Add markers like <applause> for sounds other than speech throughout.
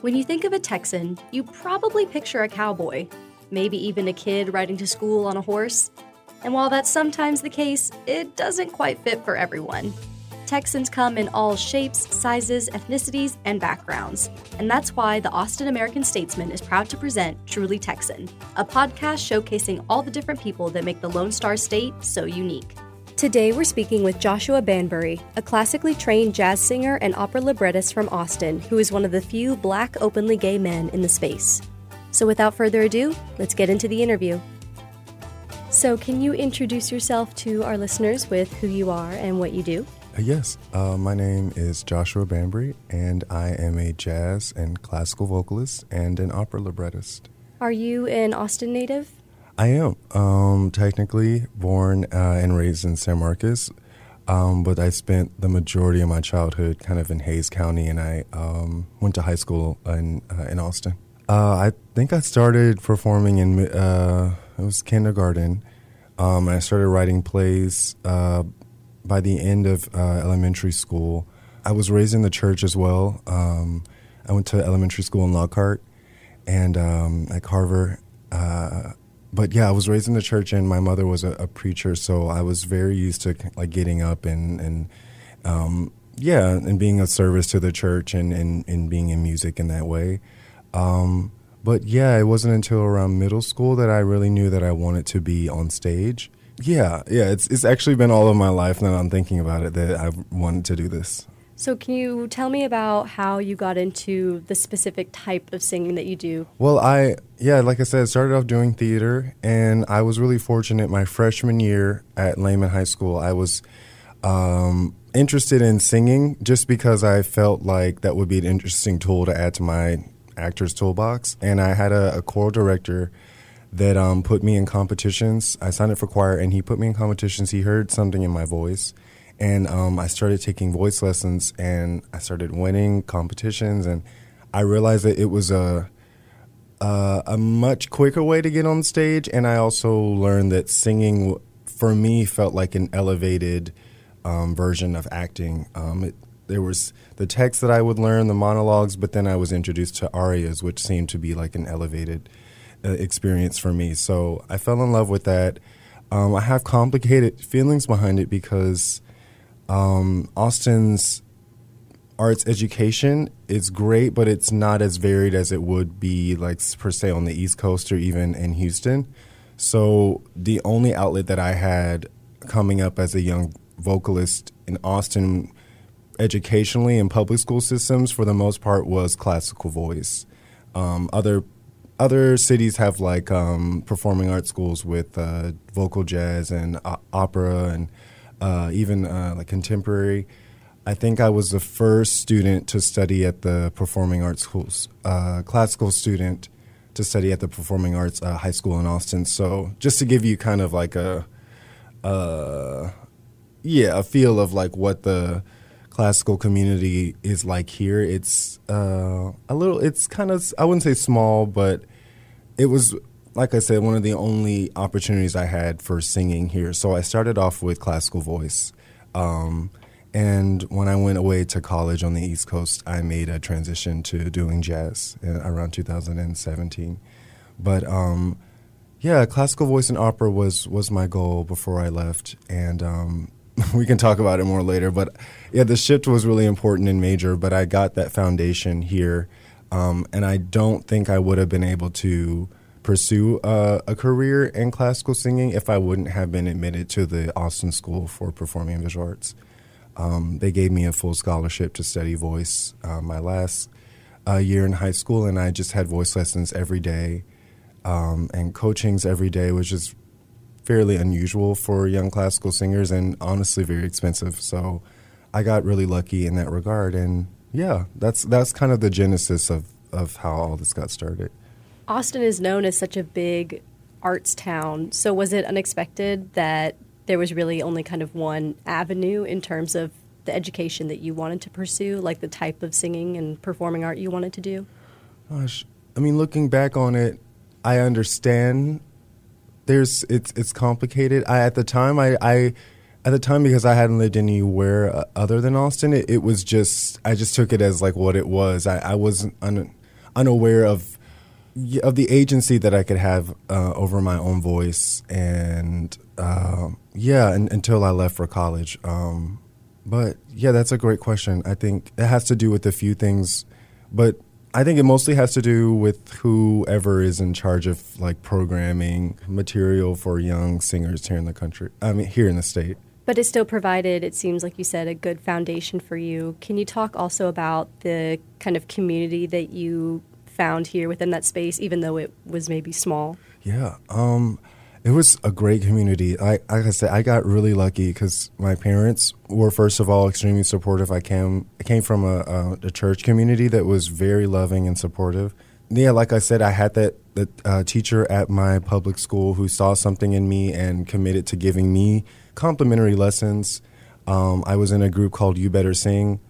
When you think of a Texan, you probably picture a cowboy, maybe even a kid riding to school on a horse. And while that's sometimes the case, it doesn't quite fit for everyone. Texans come in all shapes, sizes, ethnicities, and backgrounds. And that's why the Austin American Statesman is proud to present Truly Texan, a podcast showcasing all the different people that make the Lone Star State so unique. Today, we're speaking with Joshua Banbury, a classically trained jazz singer and opera librettist from Austin, who is one of the few black openly gay men in the space. So, without further ado, let's get into the interview. So, can you introduce yourself to our listeners with who you are and what you do? Uh, yes, uh, my name is Joshua Banbury, and I am a jazz and classical vocalist and an opera librettist. Are you an Austin native? I am um, technically born uh, and raised in San Marcos, um, but I spent the majority of my childhood kind of in Hays County, and I um, went to high school in uh, in Austin. Uh, I think I started performing in uh, it was kindergarten. Um, I started writing plays uh, by the end of uh, elementary school. I was raised in the church as well. Um, I went to elementary school in Lockhart and um, at Carver but yeah, I was raised in the church, and my mother was a, a preacher, so I was very used to like getting up and and um, yeah, and being of service to the church and, and, and being in music in that way. Um, but yeah, it wasn't until around middle school that I really knew that I wanted to be on stage. Yeah, yeah, it's it's actually been all of my life now I'm thinking about it that I wanted to do this. So, can you tell me about how you got into the specific type of singing that you do? Well, I, yeah, like I said, I started off doing theater, and I was really fortunate my freshman year at Lehman High School. I was um, interested in singing just because I felt like that would be an interesting tool to add to my actor's toolbox. And I had a, a choral director that um, put me in competitions. I signed up for choir, and he put me in competitions. He heard something in my voice and um, I started taking voice lessons, and I started winning competitions, and I realized that it was a a, a much quicker way to get on stage, and I also learned that singing for me felt like an elevated um, version of acting. Um, it, there was the text that I would learn, the monologues, but then I was introduced to arias, which seemed to be like an elevated uh, experience for me. So I fell in love with that. Um, I have complicated feelings behind it because um, Austin's arts education is great, but it's not as varied as it would be, like per se, on the East Coast or even in Houston. So the only outlet that I had coming up as a young vocalist in Austin, educationally in public school systems, for the most part, was classical voice. Um, other other cities have like um, performing arts schools with uh, vocal jazz and uh, opera and uh, even uh, like contemporary. I think I was the first student to study at the performing arts schools, uh, classical student to study at the performing arts uh, high school in Austin. So just to give you kind of like a, uh, yeah, a feel of like what the classical community is like here. It's uh, a little, it's kind of, I wouldn't say small, but it was like I said, one of the only opportunities I had for singing here. So I started off with classical voice. Um, and when I went away to college on the East Coast, I made a transition to doing jazz around 2017. But um, yeah, classical voice and opera was was my goal before I left, and um, <laughs> we can talk about it more later. But yeah, the shift was really important and major. But I got that foundation here, um, and I don't think I would have been able to pursue uh, a career in classical singing if I wouldn't have been admitted to the Austin School for Performing and Visual Arts. Um, they gave me a full scholarship to study voice uh, my last uh, year in high school, and I just had voice lessons every day um, and coachings every day, which is fairly unusual for young classical singers and honestly very expensive. So I got really lucky in that regard, and yeah, that's that's kind of the genesis of of how all this got started. Austin is known as such a big arts town. So was it unexpected that there was really only kind of one avenue in terms of the education that you wanted to pursue, like the type of singing and performing art you wanted to do? Gosh, I mean, looking back on it, I understand. There's it's it's complicated. I at the time I, I at the time because I hadn't lived anywhere uh, other than Austin, it, it, was just I just took it as like what it was. I, I wasn't. Un, unaware of of the agency that I could have uh, over my own voice, and uh, yeah, and, until I left for college. Um, but yeah, that's a great question. I think it has to do with a few things, but I think it mostly has to do with whoever is in charge of like programming material for young singers here in the country. I mean, here in the state. But it still provided, it seems like you said, a good foundation for you. Can you talk also about the kind of community that you found here within that space, even though it was maybe small? Yeah. Um, it was a great community. I, like I said, I got really lucky because my parents were, first of all, extremely supportive. I came, I came from a, a, a church community that was very loving and supportive. Yeah, like I said, I had that, that uh, teacher at my public school who saw something in me and committed to giving me complimentary lessons. Um, I was in a group called You Better Sing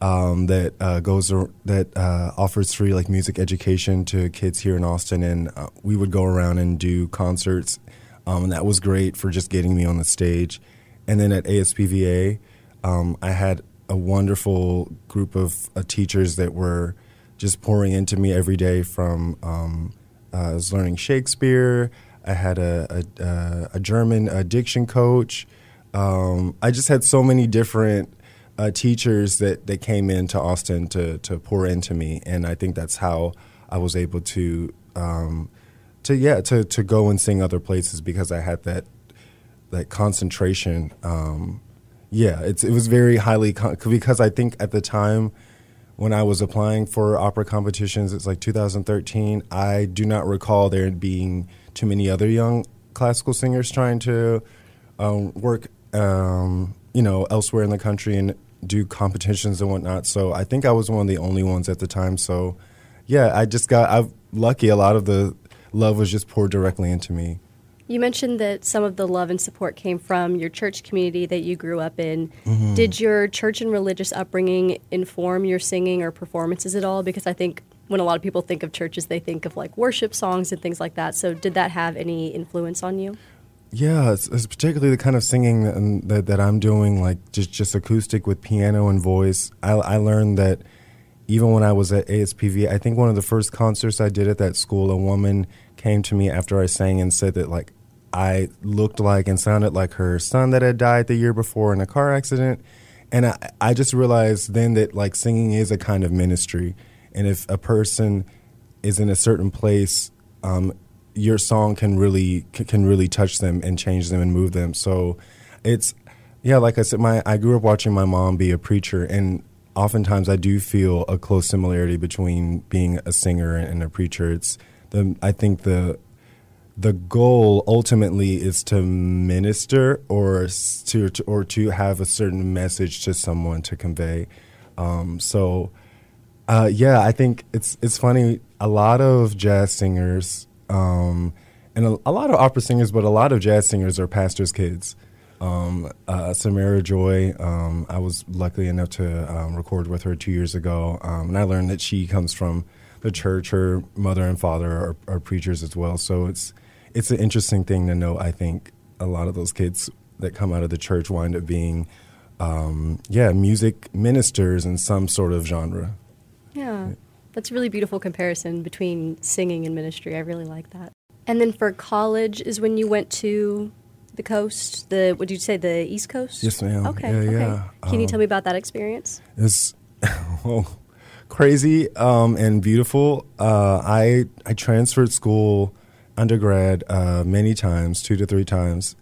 um, that uh, goes that uh, offers free like music education to kids here in Austin, and uh, we would go around and do concerts, um, and that was great for just getting me on the stage. And then at ASPVA, um, I had a wonderful group of uh, teachers that were just pouring into me every day. From um, uh, I was learning Shakespeare. I had a, a, a German addiction coach. Um, I just had so many different uh, teachers that, that came into Austin to, to pour into me, and I think that's how I was able to um, to yeah to, to go and sing other places because I had that that concentration. Um, yeah, it's it was very highly con- because I think at the time when I was applying for opera competitions, it's like 2013. I do not recall there being too many other young classical singers trying to um, work um, you know, elsewhere in the country and do competitions and whatnot. So I think I was one of the only ones at the time. So yeah, I just got I'm lucky. A lot of the love was just poured directly into me. You mentioned that some of the love and support came from your church community that you grew up in. Mm-hmm. Did your church and religious upbringing inform your singing or performances at all? Because I think when a lot of people think of churches, they think of like worship songs and things like that. So, did that have any influence on you? Yeah, it's, it's, particularly the kind of singing that, that, that, I'm doing, like just, just acoustic with piano and voice. I, I learned that even when I was at ASPV, I think one of the first concerts I did at that school, a woman came to me after I sang and said that like I looked like and sounded like her son that had died the year before in a car accident. And I, I just realized then that like singing is a kind of ministry. And if a person is in a certain place um, your song can really can really touch them and change them and move them. So it's yeah, like I said, my I grew up watching my mom be a preacher, and oftentimes I do feel a close similarity between being a singer and a preacher. It's the I think the the goal ultimately is to minister or to, or to have a certain message to someone to convey. Um, so, uh, yeah, I think it's it's funny. A lot of jazz singers um, and a, a, lot of opera singers, but a lot of jazz singers are pastors' kids. Um, uh, Samara Joy, um, I was lucky enough to um, record with her two years ago, um, and I learned that she comes from the church. Her mother and father are, are, preachers as well, so it's it's an interesting thing to know. I think a lot of those kids that come out of the church wind up being, um, yeah, music ministers in some sort of genre. Yeah. That's a really beautiful comparison between singing and ministry. I really like that. And then for college is when you went to the coast, the would you say the East Coast? Yes, ma'am. Okay. Yeah, okay. Yeah. Can um, you tell me about that experience? It's <laughs> well, crazy um, and beautiful. Uh, I I transferred school undergrad uh, many times, two to three times.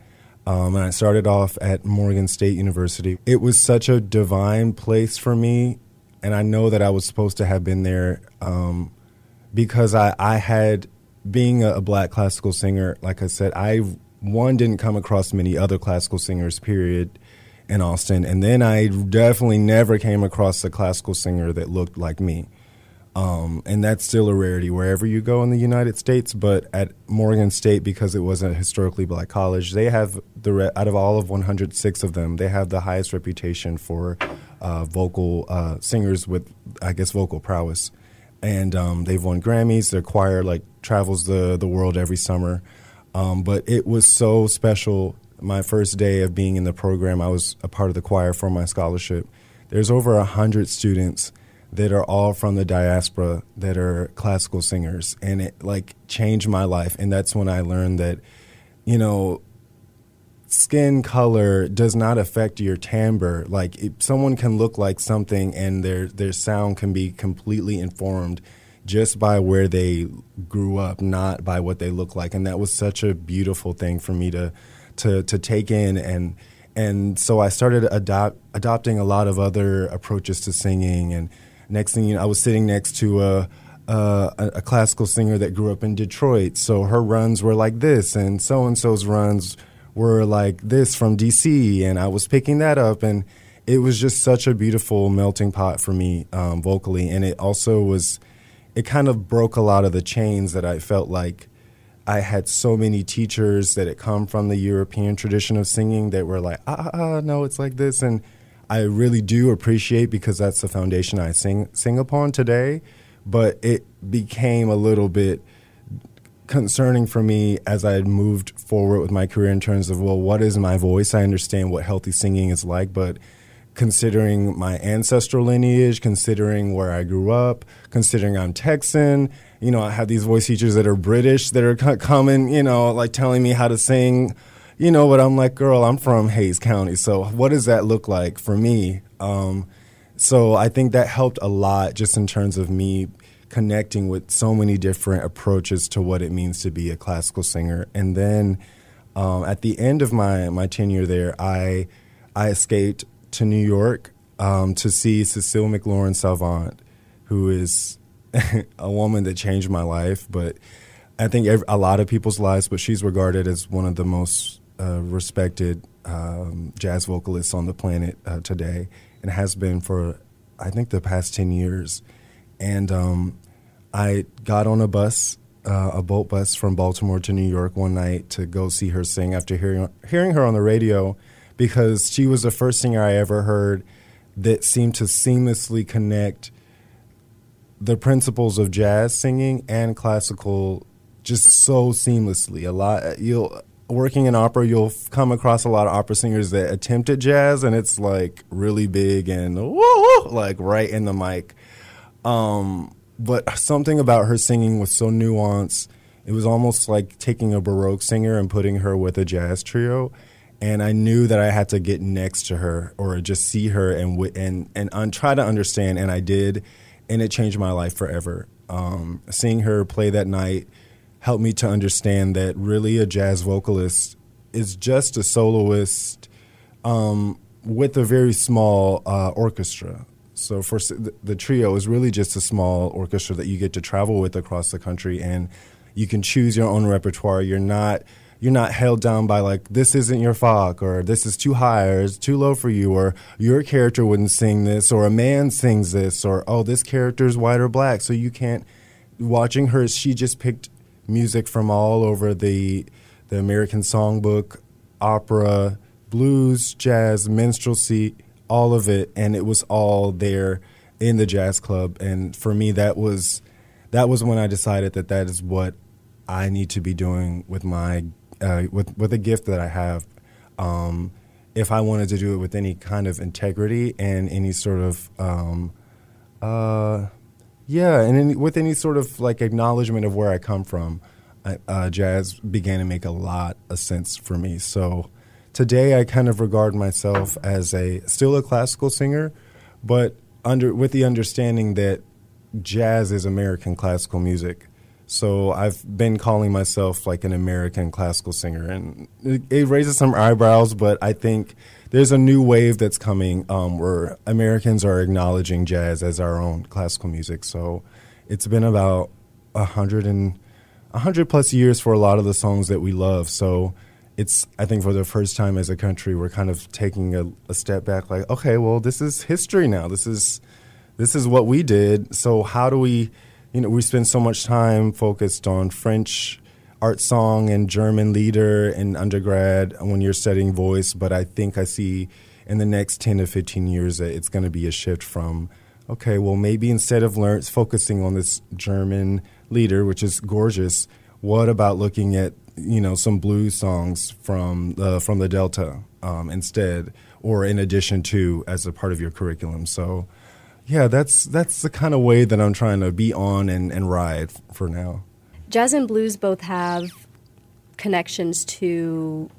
Um, and I started off at Morgan State University. It was such a divine place for me and I know that I was supposed to have been there um, because I, I had being a, a, black classical singer. Like I said, I one didn't come across many other classical singers. Period. In Austin, and then I definitely never came across a classical singer that looked like me. Um, and that's still a rarity wherever you go in the United States. But at Morgan State, because it wasn't a historically black college, they have the re- out of all of 106 of them, they have the highest reputation for uh, vocal uh, singers with, I guess, vocal prowess. And um, they've won Grammys. Their choir like travels the the world every summer. Um, but it was so special. My first day of being in the program, I was a part of the choir for my scholarship. There's over a hundred students that are all from the diaspora that are classical singers and it like changed my life and that's when I learned that you know skin color does not affect your timbre. Like if someone can look like something and their their sound can be completely informed just by where they grew up not by what they look like. And that was such a beautiful thing for me to to to take in. And and so I started adopt, adopting a lot of other approaches to singing. And Next thing you know, I was sitting next to a, a, a classical singer that grew up in Detroit. So her runs were like this, and so and so's runs were like this from DC, and I was picking that up, and it was just such a beautiful melting pot for me um, vocally, and it also was, it kind of broke a lot of the chains that I felt like I had so many teachers that had come from the European tradition of singing that were like, ah, ah, ah no, it's like this, and I really do appreciate because that's the foundation I sing sing upon today. But it became a little bit concerning for me as I had moved forward with my career in terms of well, what is my voice? I understand what healthy singing is like, but considering my ancestral lineage, considering where I grew up, considering I'm Texan, you know, I have these voice teachers that are British that are coming, you know, like telling me how to sing you know, but I'm like, girl, I'm from Hays County, so what does that look like for me? Um, so I think that helped a lot just in terms of me connecting with so many different approaches to what it means to be a classical singer. And then um, at the end of my, my tenure there, I, I escaped to New York um, to see Cecile McLorin Salvant, who is <laughs> a woman that changed my life, but I think every, a lot of people's lives, but she's regarded as one of the most uh, respected um, jazz vocalists on the planet uh, today, and has been for I think the past ten years. And um, I got on a bus, uh, a BoltBus from Baltimore to New York one night to go see her sing after hearing hearing her on the radio, because she was the first singer I ever heard that seemed to seamlessly connect the principles of jazz singing and classical just so seamlessly. A lot you'll working in opera, you'll come across a lot of opera singers that attempt at jazz, and it's like really big and woo, like right in the mic. Um, but something about her singing was so nuanced. It was almost like taking a baroque singer and putting her with a jazz trio. And I knew that I had to get next to her or just see her and and and try to understand. And I did, and it changed my life forever. Um, seeing her play that night helped me to understand that really a jazz vocalist is just a soloist um, with a very small uh, orchestra. So for the trio is really just a small orchestra that you get to travel with across the country, and you can choose your own repertoire. You're not you're not held down by like this isn't your fach or this is too high or it's too low for you or your character wouldn't sing this or a man sings this or oh this character is white or black so you can't watching her she just picked music from all over the the American songbook, opera, blues, jazz, minstrelsy, all of it, and it was all there in the jazz club. And for me, that was that was when I decided that that is what I need to be doing with my uh, with with the gift that I have. Um, if I wanted to do it with any kind of integrity and any sort of um, uh, yeah, and with any sort of like acknowledgement of where I come from, uh, jazz began to make a lot of sense for me. So today I kind of regard myself as a still a classical singer, but under with the understanding that jazz is American classical music. So I've been calling myself like an American classical singer, and it, it raises some eyebrows, but I think there's a new wave that's coming um, where Americans are acknowledging jazz as our own classical music. So it's been about a hundred and a hundred plus years for a lot of the songs that we love. So it's I think for the first time as a country we're kind of taking a, a step back. Like okay, well this is history now. This is this is what we did. So how do we you know we spend so much time focused on French art song and German lieder in undergrad when you're studying voice, but I think I see in the next 10 to 15 years that it's going to be a shift from, okay, well, maybe instead of learn, focusing on this German lieder, which is gorgeous, what about looking at, you know, some blues songs from, uh, from the Delta um, instead, or in addition to as a part of your curriculum? So, yeah, that's that's the kind of way that I'm trying to be on and, and ride for now. Jazz and blues both have connections to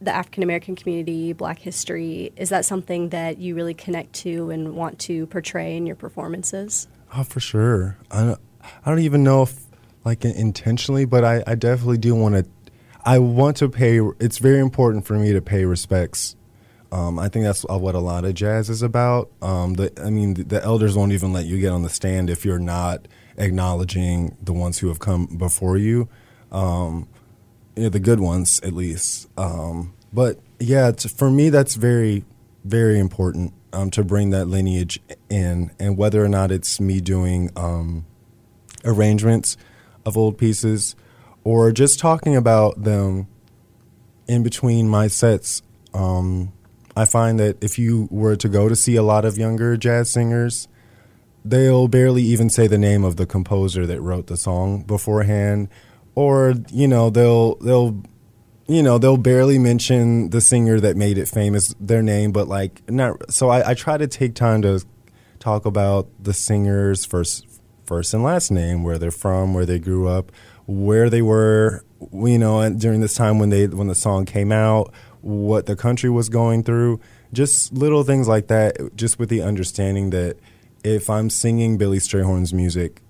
the African American community, Black history. Is that something that you really connect to and want to portray in your performances? Oh, for sure. I don't, I don't even know if like intentionally, but I, I definitely do want to. I want to pay. It's very important for me to pay respects. Um, I think that's what a lot of jazz is about. Um, the, I mean, the, the elders won't even let you get on the stand if you're not acknowledging the ones who have come before you. Um, you know, the good ones at least. Um, but yeah, for me, that's very, very important um, to bring that lineage in, and whether or not it's me doing um, arrangements of old pieces or just talking about them in between my sets. Um, I find that if you were to go to see a lot of younger jazz singers, they'll barely even say the name of the composer that wrote the song beforehand or you know they'll they'll you know they'll barely mention the singer that made it famous their name but like not so I, I try to take time to talk about the singer's first first and last name where they're from where they grew up where they were you know during this time when they when the song came out what the country was going through just little things like that just with the understanding that if i'm singing billy strayhorn's music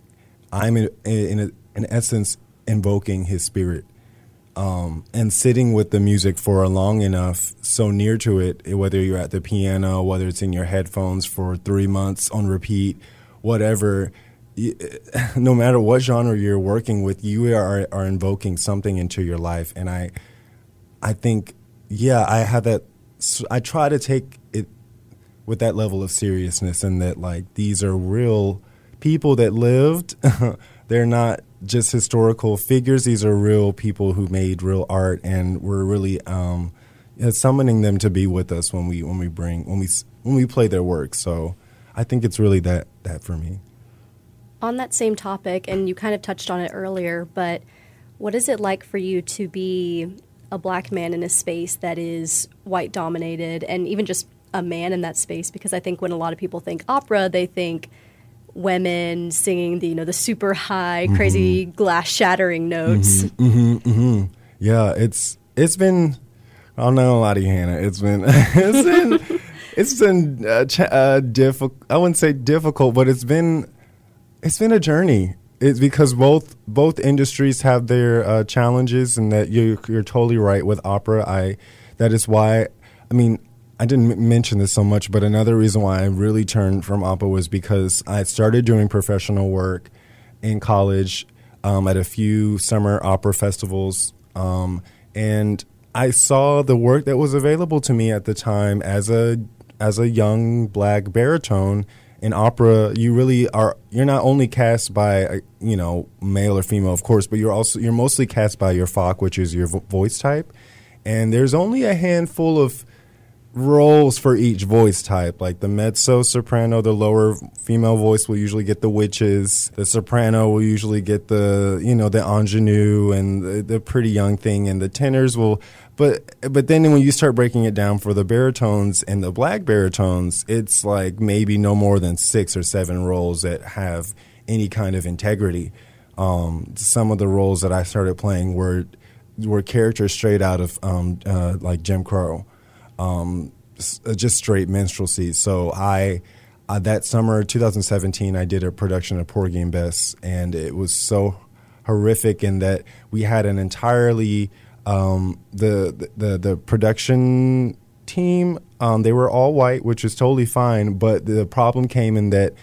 i'm in, in, in essence invoking his spirit um, and sitting with the music for a long enough, so near to it, whether you're at the piano, whether it's in your headphones for three months on repeat, whatever, <laughs> no matter what genre you're working with, you are, are invoking something into your life. And I, I think, yeah, I have that. I try to take it with that level of seriousness, and that like these are real people that lived. <laughs> They're not just historical figures. These are real people who made real art, and we're really um, summoning them to be with us when we when we bring when we when we play their work. So I think it's really that that for me. On that same topic, and you kind of touched on it earlier, but what is it like for you to be a black man in a space that is white dominated, and even just a man in that space? Because I think when a lot of people think opera, they think women singing the you know the super high, mm-hmm. crazy glass shattering notes. Mm-hmm, mm-hmm, mm-hmm, yeah, it's it's been. I don't know a lot of you, Hannah. It's been <laughs> it's been it's been uh, ch- uh, difficult. I wouldn't say difficult, but it's been it's been a journey. It's because both both industries have their uh, challenges, and that you, you're totally right with opera. I that is why. I mean, I didn't m- mention this so much, but another reason why I really turned from opera was because I started doing professional work in college um, at a few summer opera festivals, um, and I saw the work that was available to me at the time as a as a young black baritone in opera. You really are. You're not only cast by uh, you know male or female, of course, but you're also you're mostly cast by your fach, which is your vo- voice type, and there's only a handful of roles for each voice type. Like the mezzo soprano, the lower female voice will usually get the witches. The soprano will usually get the you know the ingenue and the, the pretty young thing, and the tenors will. But but then when you start breaking it down for the baritones and the black baritones, it's like maybe no more than six or seven roles that have any kind of integrity. Um, some of the roles that I started playing were were characters straight out of um, uh, like Jim Crow um, uh, just straight minstrelsy. So I. Uh, that summer, 2017, I did a production of Porgy and Bess, and it was so horrific in that we had an entirely um, the, the the production team. Um, they were all white, which is totally fine, but the problem came in that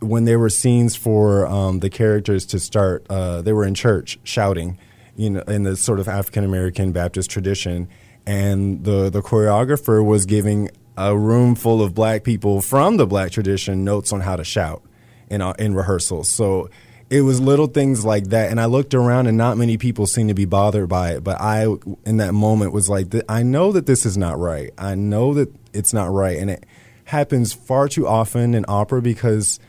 when there were scenes for um, the characters to start, uh, they were in church shouting, you know, in the sort of African American Baptist tradition, and the the choreographer was giving a room full of black people from the black tradition notes on how to shout in uh, in rehearsals. So it was little things like that, and I looked around, and not many people seemed to be bothered by it. But I, in that moment, was like, I know that this is not right. I know that it's not right, and it happens far too often in opera because,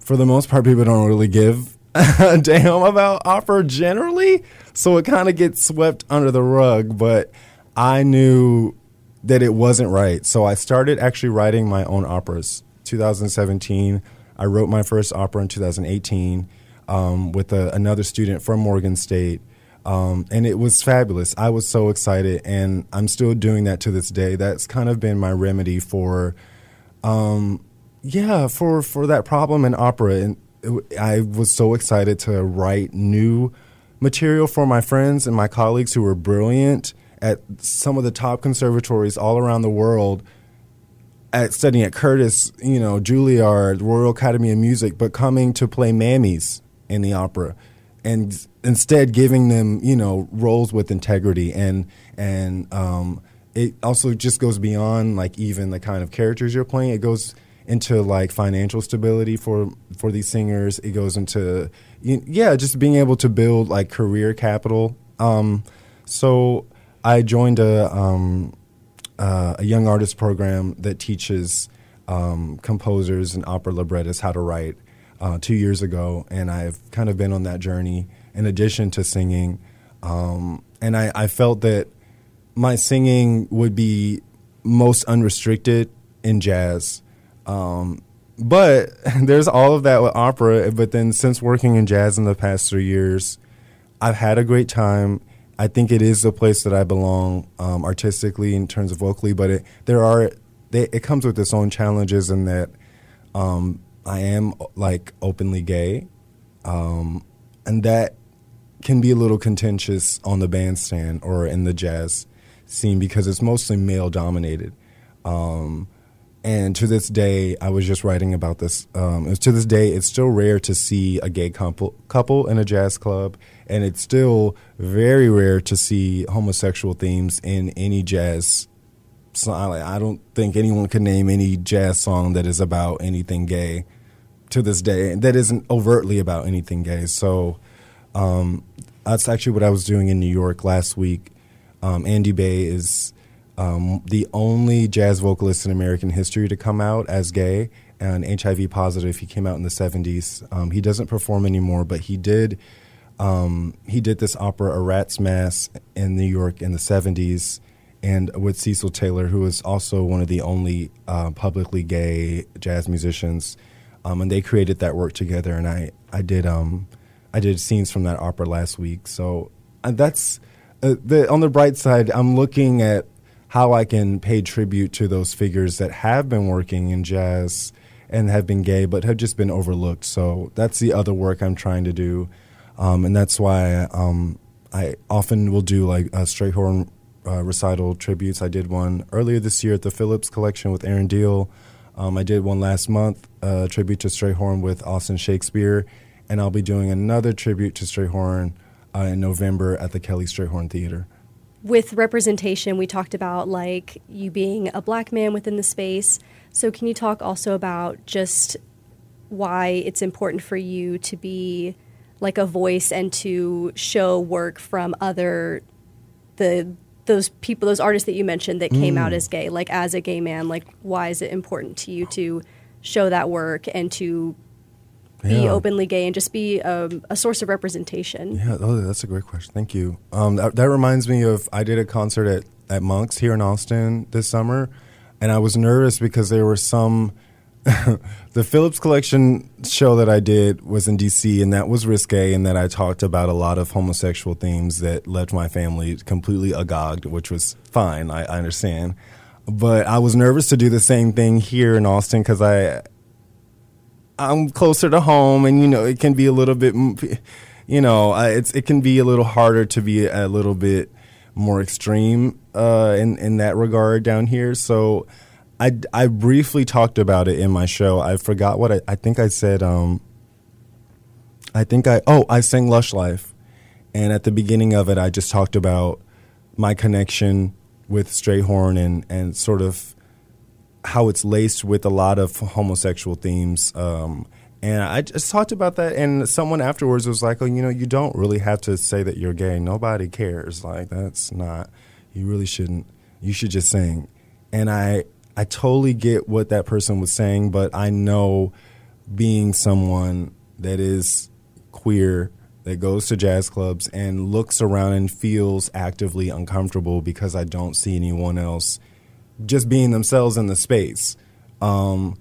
for the most part, people don't really give <laughs> a damn about opera generally. So it kind of gets swept under the rug, but I knew that it wasn't right. So I started actually writing my own operas. 2017. I wrote my first opera in 2018 um, with a, another student from Morgan State. Um, and it was fabulous. I was so excited, and I'm still doing that to this day. That's kind of been my remedy for, um, yeah, for for that problem in opera. And it, I was so excited to write new material for my friends and my colleagues who were brilliant at some of the top conservatories all around the world at studying at Curtis, you know, Juilliard, Royal Academy of Music, but coming to play mammies in the opera and instead giving them, you know, roles with integrity and and um, it also just goes beyond like even the kind of characters you're playing. It goes into like financial stability for for these singers. It goes into yeah, just being able to build like career capital. Um, so I joined a um, uh, a young artist program that teaches um, composers and opera librettists how to write uh, two years ago, and I've kind of been on that journey in addition to singing. Um, and I, I, felt that my singing would be most unrestricted in jazz. Um, but <laughs> there's all of that with opera. But then, since working in jazz in the past three years, I've had a great time I think it is the place that I belong um, artistically in terms of vocally, but it, there are they, it comes with its own challenges in that um, I am like openly gay, um, and that can be a little contentious on the bandstand or in the jazz scene because it's mostly male dominated. Um, and to this day, I was just writing about this. Um, to this day, it's still rare to see a gay couple couple in a jazz club, and it's still very rare to see homosexual themes in any jazz song. I don't think anyone can name any jazz song that is about anything gay to this day that isn't overtly about anything gay. So um, that's actually what I was doing in New York last week. Um, Andy Bey is um, the only jazz vocalist in American history to come out as gay and HIV positive. He came out in the 70s. Um, he doesn't perform anymore, but he did. Um, he did this opera, A Rat's Mass, in New York in the 70s, and with Cecil Taylor, who is also one of the only uh, publicly gay jazz musicians. Um, and they created that work together, and I, I did um, I did scenes from that opera last week. So uh, that's uh, the, on the bright side. I'm looking at how I can pay tribute to those figures that have been working in jazz and have been gay but have just been overlooked. So that's the other work I'm trying to do. Um, and that's why um, I often will do like a Strayhorn uh, recital tributes. I did one earlier this year at the Phillips Collection with Aaron Diehl. Um, I did one last month, uh, tribute to Strayhorn with Austin Shakespeare, and I'll be doing another tribute to Strayhorn uh, in November at the Kelly Strayhorn Theater with representation, we talked about like you being a black man within the space. So, can you talk also about just why it's important for you to be like a voice and to show work from other the those people, those artists that you mentioned that came mm. out as gay, like as a gay man, like why is it important to you to show that work and to be openly gay and just be um, a source of representation? Yeah, oh, that's a great question. Thank you. Um, that, that, reminds me of I did a concert at, at Monk's here in Austin this summer, and I was nervous because there were some. <laughs> the Phillips Collection show that I did was in DC, and that was risque, and that I talked about a lot of homosexual themes that left my family completely agog, which was fine. I, I understand. But I was nervous to do the same thing here in Austin because I I'm closer to home, and you know it can be a little bit, you know, it's it can be a little harder to be a little bit more extreme uh, in in that regard down here. So, I I briefly talked about it in my show. I forgot what I, I think I said. Um, I think I oh I sang Lush Life, and at the beginning of it, I just talked about my connection with Strayhorn and and sort of how it's laced with a lot of homosexual themes. Um, and I just talked about that, and someone afterwards was like, "Oh, you know, you don't really have to say that you're gay. Nobody cares. Like that's not. You really shouldn't. You should just sing." And I, I totally get what that person was saying, but I know, being someone that is queer that goes to jazz clubs and looks around and feels actively uncomfortable because I don't see anyone else just being themselves in the space. Um,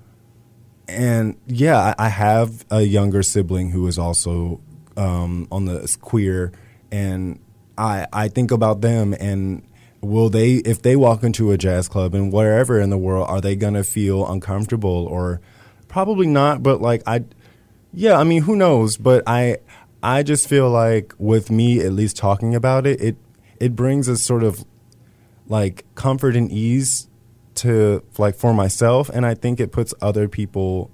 and yeah, I, have a younger sibling who is also um, on the queer, and I I think about them and will they if they walk into a jazz club and wherever in the world are they gonna feel uncomfortable or probably not, but like I yeah, I mean who knows, but I I just feel like with me at least talking about it, it it brings a sort of like comfort and ease to like for myself and I think it puts other people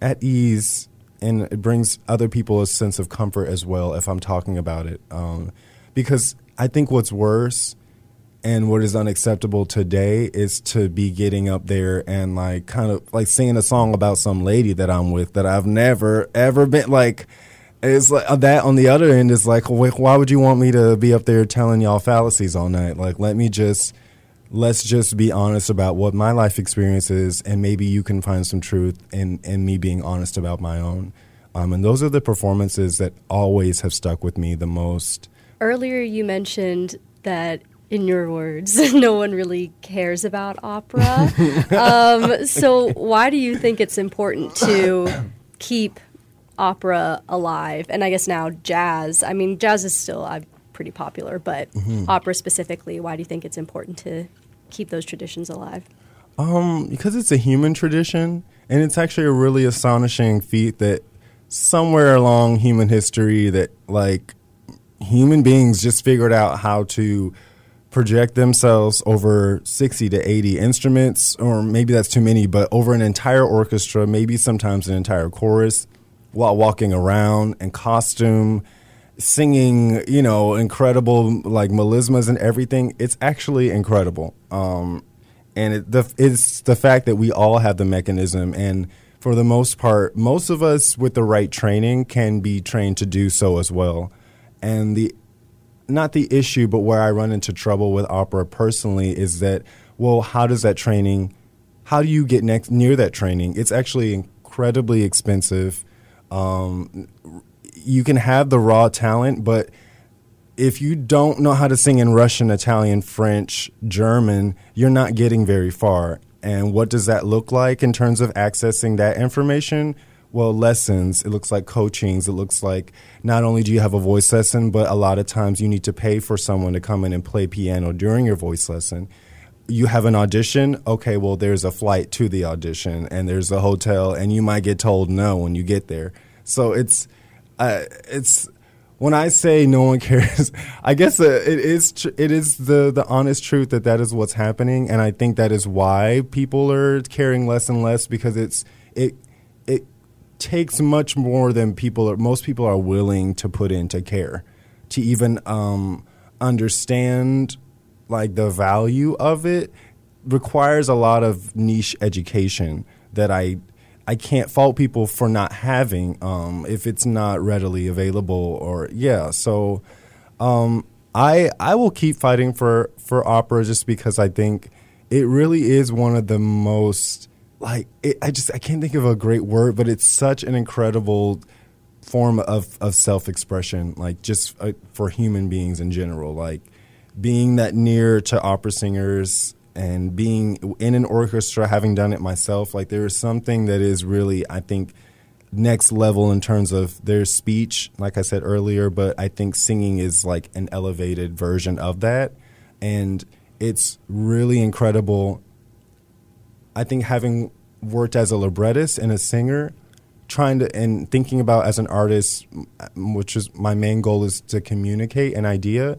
at ease and it brings other people a sense of comfort as well if I'm talking about it. Um, because I think what's worse and what is unacceptable today is to be getting up there and like kind of like singing a song about some lady that I'm with that I've never ever been like it's like uh, that on the other end is like why would you want me to be up there telling y'all fallacies all night like let me just let's just be honest about what my life experience is, and maybe you can find some truth in, in me being honest about my own. Um, and those are the performances that always have stuck with me the most. Earlier, you mentioned that, in your words, <laughs> no one really cares about opera. <laughs> um, so, why do you think it's important to keep opera alive? And I guess now jazz. I mean, jazz is still, I pretty popular, but mm-hmm. opera specifically, why do you think it's important to keep those traditions alive? Um, because it's a human tradition, and it's actually a really astonishing feat that somewhere along human history that like human beings just figured out how to project themselves over 60 to 80 instruments or maybe that's too many but over an entire orchestra maybe sometimes an entire chorus while walking around in costume singing, you know, incredible like melismas and everything. It's actually incredible. Um, and it, the, it's the fact that we all have the mechanism, and for the most part, most of us with the right training can be trained to do so as well. And the not the issue, but where I run into trouble with opera personally is that, well, how does that training? How do you get next near that training? It's actually incredibly expensive. Um, you can have the raw talent, but if you don't know how to sing in Russian, Italian, French, German, you're not getting very far. And what does that look like in terms of accessing that information? Well, lessons, it looks like coachings. It looks like not only do you have a voice lesson, but a lot of times you need to pay for someone to come in and play piano during your voice lesson. You have an audition, okay, well, there's a flight to the audition and there's a hotel, and you might get told no when you get there. So it's, uh, it's when I say no one <laughs> cares, I guess uh, it is tr- it is the the honest truth that that is what's happening, and I think that is why people are caring less and less because it's it it takes much more than people are most people are willing to put into care to even um, understand like the value of it requires a lot of niche education that I I can't fault people for not having um, if it's not readily available or yeah. So um, I I will keep fighting for for opera just because I think it really is one of the most like it, I just I can't think of a great word, but it's such an incredible form of of self expression, like just uh, for human beings in general, like being that near to opera singers and being in an orchestra, having done it myself, like there is something that is really, I think, next level in terms of their speech, like I said earlier, but I think singing is like an elevated version of that. And it's really incredible. I think having worked as a librettist and a singer, trying to and thinking about as an artist, which is my main goal is to communicate an idea.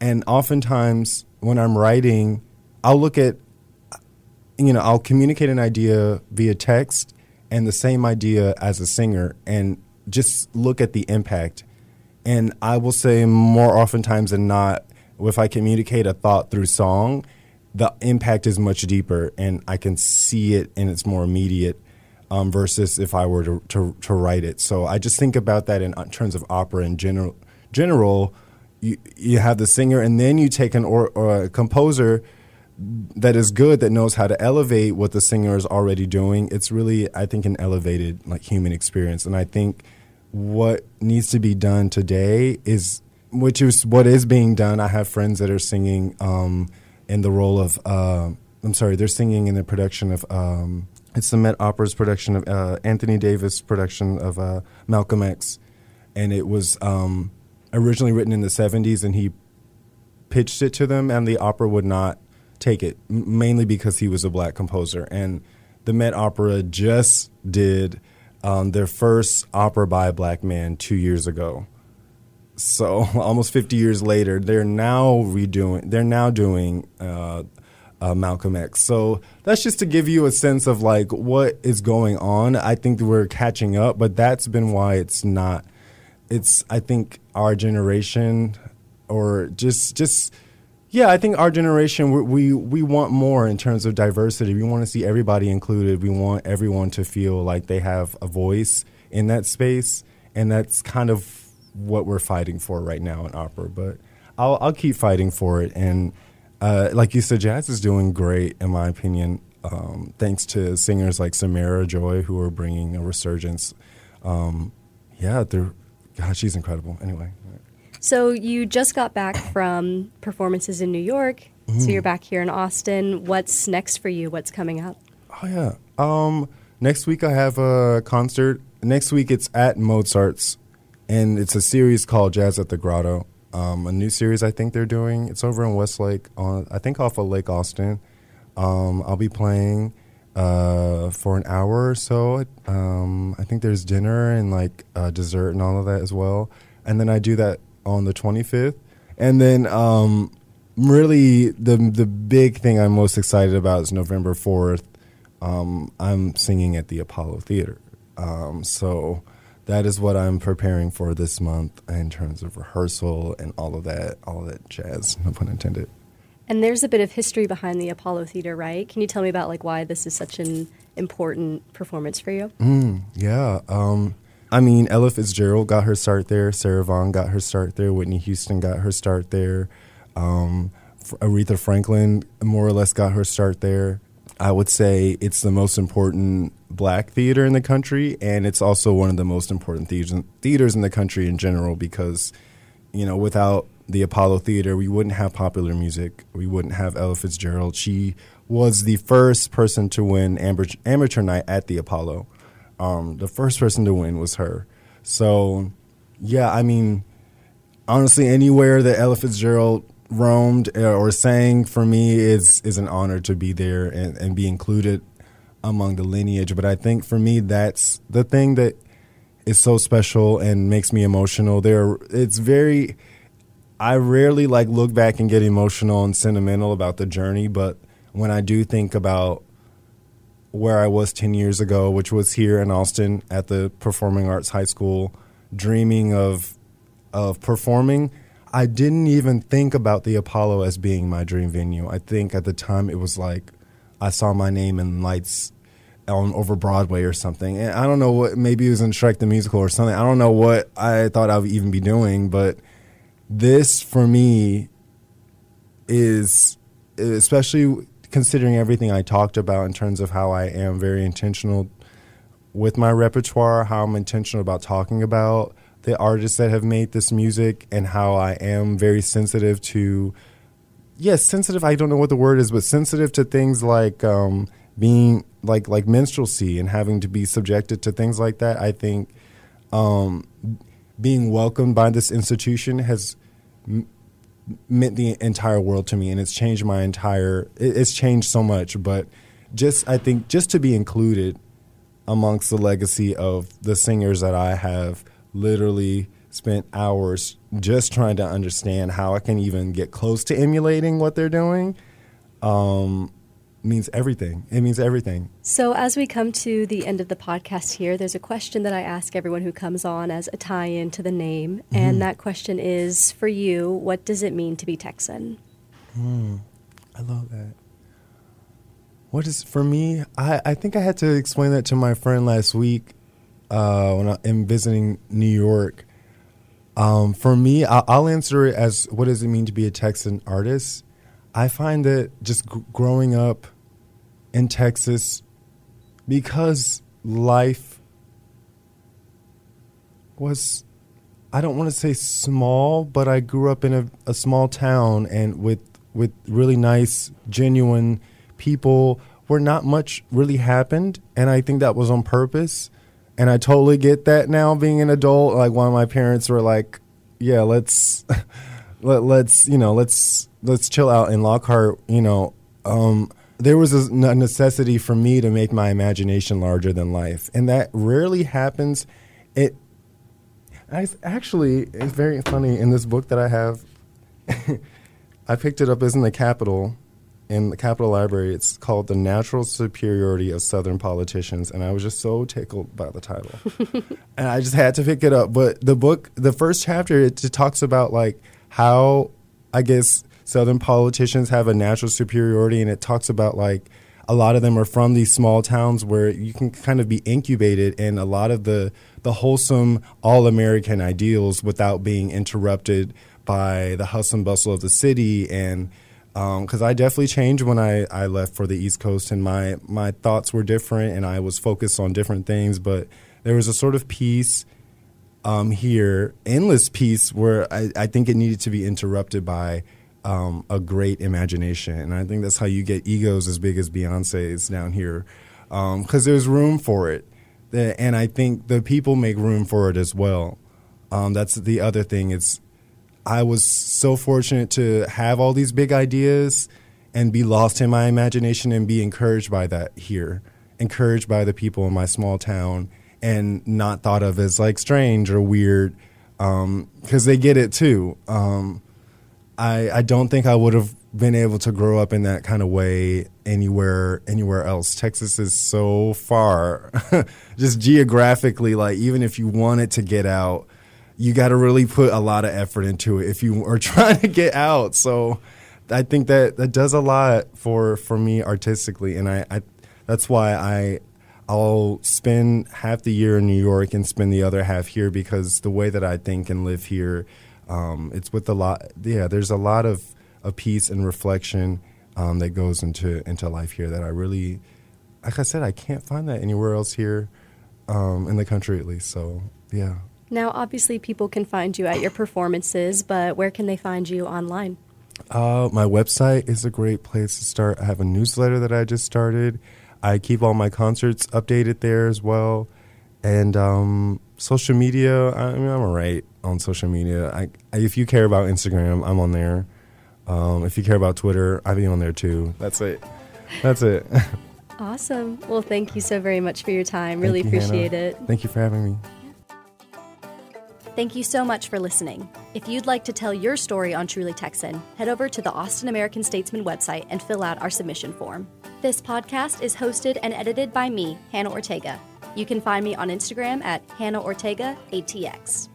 And oftentimes when I'm writing, I'll look at, you know, I'll communicate an idea via text and the same idea as a singer and just look at the impact. And I will say more oftentimes than not, if I communicate a thought through song, the impact is much deeper and I can see it and it's more immediate um, versus if I were to, to, to, write it. So I just think about that in, in terms of opera in general. General, you, you have the singer and then you take an or, or a composer – that is good that knows how to elevate what the singer is already doing it's really i think an elevated like human experience and i think what needs to be done today is which is what is being done i have friends that are singing um, in the role of uh, i'm sorry they're singing in the production of um, It's the Met Opera's production of uh, Anthony Davis production of uh, Malcolm X, and it was um, originally written in the '70s, and he pitched it to them, and the opera would not take it, mainly because he was a black composer. And the Met Opera just did um, their first opera by a black man two years ago. So <laughs> almost 50 years later, they're now redoing. They're now doing uh, uh, Malcolm X. So that's just to give you a sense of like what is going on. I think we're catching up, but that's been why it's not. It's I think our generation, or just just yeah, I think our generation we, we we want more in terms of diversity. We want to see everybody included. We want everyone to feel like they have a voice in that space, and that's kind of what we're fighting for right now in opera. But I'll I'll keep fighting for it and uh, like you said, jazz is doing great, in my opinion, um, thanks to singers like Samara Joy, who are bringing a resurgence. Um, yeah, they're, God, she's incredible. Anyway. So you just got back from performances in New York. Mm-hmm. So you're back here in Austin. What's next for you? What's coming up? Oh yeah. Um, next week I have a concert. Next week it's at Mozart's, and it's a series called Jazz at the Grotto um, a new series I think they're doing. It's over in Westlake, on I think off of Lake Austin. Um, I'll be playing uh, for an hour or so. Um, I think there's dinner and like uh, dessert and all of that as well. And then I do that on the 25th. And then um, really the the big thing I'm most excited about is November 4th. Um, I'm singing at the Apollo Theater. Um, so that is what I'm preparing for this month in terms of rehearsal and all of that, all of that jazz, no pun intended. And there's a bit of history behind the Apollo Theater, right? Can you tell me about like why this is such an important performance for you? Mm, yeah. Um, I mean, Ella Fitzgerald got her start there. Sarah Vaughan got her start there. Whitney Houston got her start there. Um, Aretha Franklin more or less got her start there. I would say it's the most important black theater in the country, and it's also one of the most important theaters in the country in general because, you know, without the Apollo Theater, we wouldn't have popular music. We wouldn't have Ella Fitzgerald. She was the first person to win amateur night at the Apollo. Um, the first person to win was her. So, yeah, I mean, honestly, anywhere that Ella Fitzgerald roamed uh, or sang for me is is an honor to be there and, and be included among the lineage. But I think for me, that's the thing that is so special and makes me emotional. There, it's very. I rarely like look back and get emotional and sentimental about the journey, but when I do think about where I was 10 years ago, which was here in Austin at the Performing Arts High School, dreaming of of performing, I didn't even think about the Apollo as being my dream venue. I think at the time it was like I saw my name in lights on over Broadway or something. And I don't know what maybe it was in Shrek the Musical or something. I don't know what I thought I would even be doing, but this for me is especially considering everything I talked about in terms of how I am very intentional with my repertoire, how I'm intentional about talking about the artists that have made this music and how I am very sensitive to yes, sensitive I don't know what the word is, but sensitive to things like um, being like like minstrelsy and having to be subjected to things like that. I think um, being welcomed by this institution has m- meant the entire world to me, and it's changed my entire. It, it's changed so much, but just I think just to be included amongst the legacy of the singers that I have literally spent hours just trying to understand how I can even get close to emulating what they're doing. Um, means everything. It means everything. So, as we come to the end of the podcast here, there's a question that I ask everyone who comes on as a tie in to the name. Mm-hmm. And that question is for you, what does it mean to be Texan? Mm, I love that. What is, for me, I, I think I had to explain that to my friend last week uh, when I'm visiting New York. Um, for me, I'll, I'll, answer it as what does it mean to be a Texan artist? I find that just g- growing up in Texas, because life was, I don't want to say small, but I grew up in a, a small town and with with really nice, genuine people where not much really happened, and I think that was on purpose. And I totally get that now, being an adult. Like one of my parents were like, "Yeah, let's <laughs> let, let's you know let's let's chill out." In Lockhart, you know, um, there was a necessity for me to make my imagination larger than life, and that rarely happens. It I, actually it's very funny in this book that I have. <laughs> I picked it up as in the Capitol, in the Capitol Library. It's called "The Natural Superiority of Southern Politicians," and I was just so tickled by the title, <laughs> and I just had to pick it up. But the book, the first chapter, it talks about like how I guess Southern politicians have a natural superiority, and it talks about like a lot of them are from these small towns where you can kind of be incubated in a lot of the the wholesome all American ideals without being interrupted by the hustle and bustle of the city and because um, I definitely changed when I, I left for the East Coast and my my thoughts were different and I was focused on different things but there was a sort of peace um, here endless peace where I, I think it needed to be interrupted by um, a great imagination. And I think that's how you get egos as big as Beyonce's down here, because um, there's room for it. And I think the people make room for it as well. Um, that's the other thing. It's I was so fortunate to have all these big ideas and be lost in my imagination and be encouraged by that here, encouraged by the people in my small town, and not thought of as like strange or weird because um, they get it too. Um, I, I don't think I would have been able to grow up in that kind of way anywhere anywhere else. Texas is so far, <laughs> just geographically. Like even if you wanted to get out, you got to really put a lot of effort into it if you are <laughs> trying to get out. So I think that that does a lot for for me artistically, and I, I that's why I I'll spend half the year in New York and spend the other half here because the way that I think and live here um, it's with a lot. Yeah, there's a lot of, of peace and reflection um, that goes into into life here that I really, like I said, I can't find that anywhere else here um, in the country at least. So yeah. Now, obviously, people can find you at your performances, but where can they find you online? Uh, my website is a great place to start. I have a newsletter that I just started. I keep all my concerts updated there as well. And um, social media, I mean, I'm all right on social media. I, I, if you care about Instagram, I'm on there. Um, if you care about Twitter, I be on there too. That's it. That's it. <laughs> awesome. Well, thank you so very much for your time. Really appreciate Hannah. it. Thank you for having me. Thank you so much for listening. If you'd like to tell your story on Truly Texan, head over to the Austin American Statesman website and fill out our submission form. This podcast is hosted and edited by me, Hannah Ortega. You can find me on Instagram at Hannah Ortega ATX.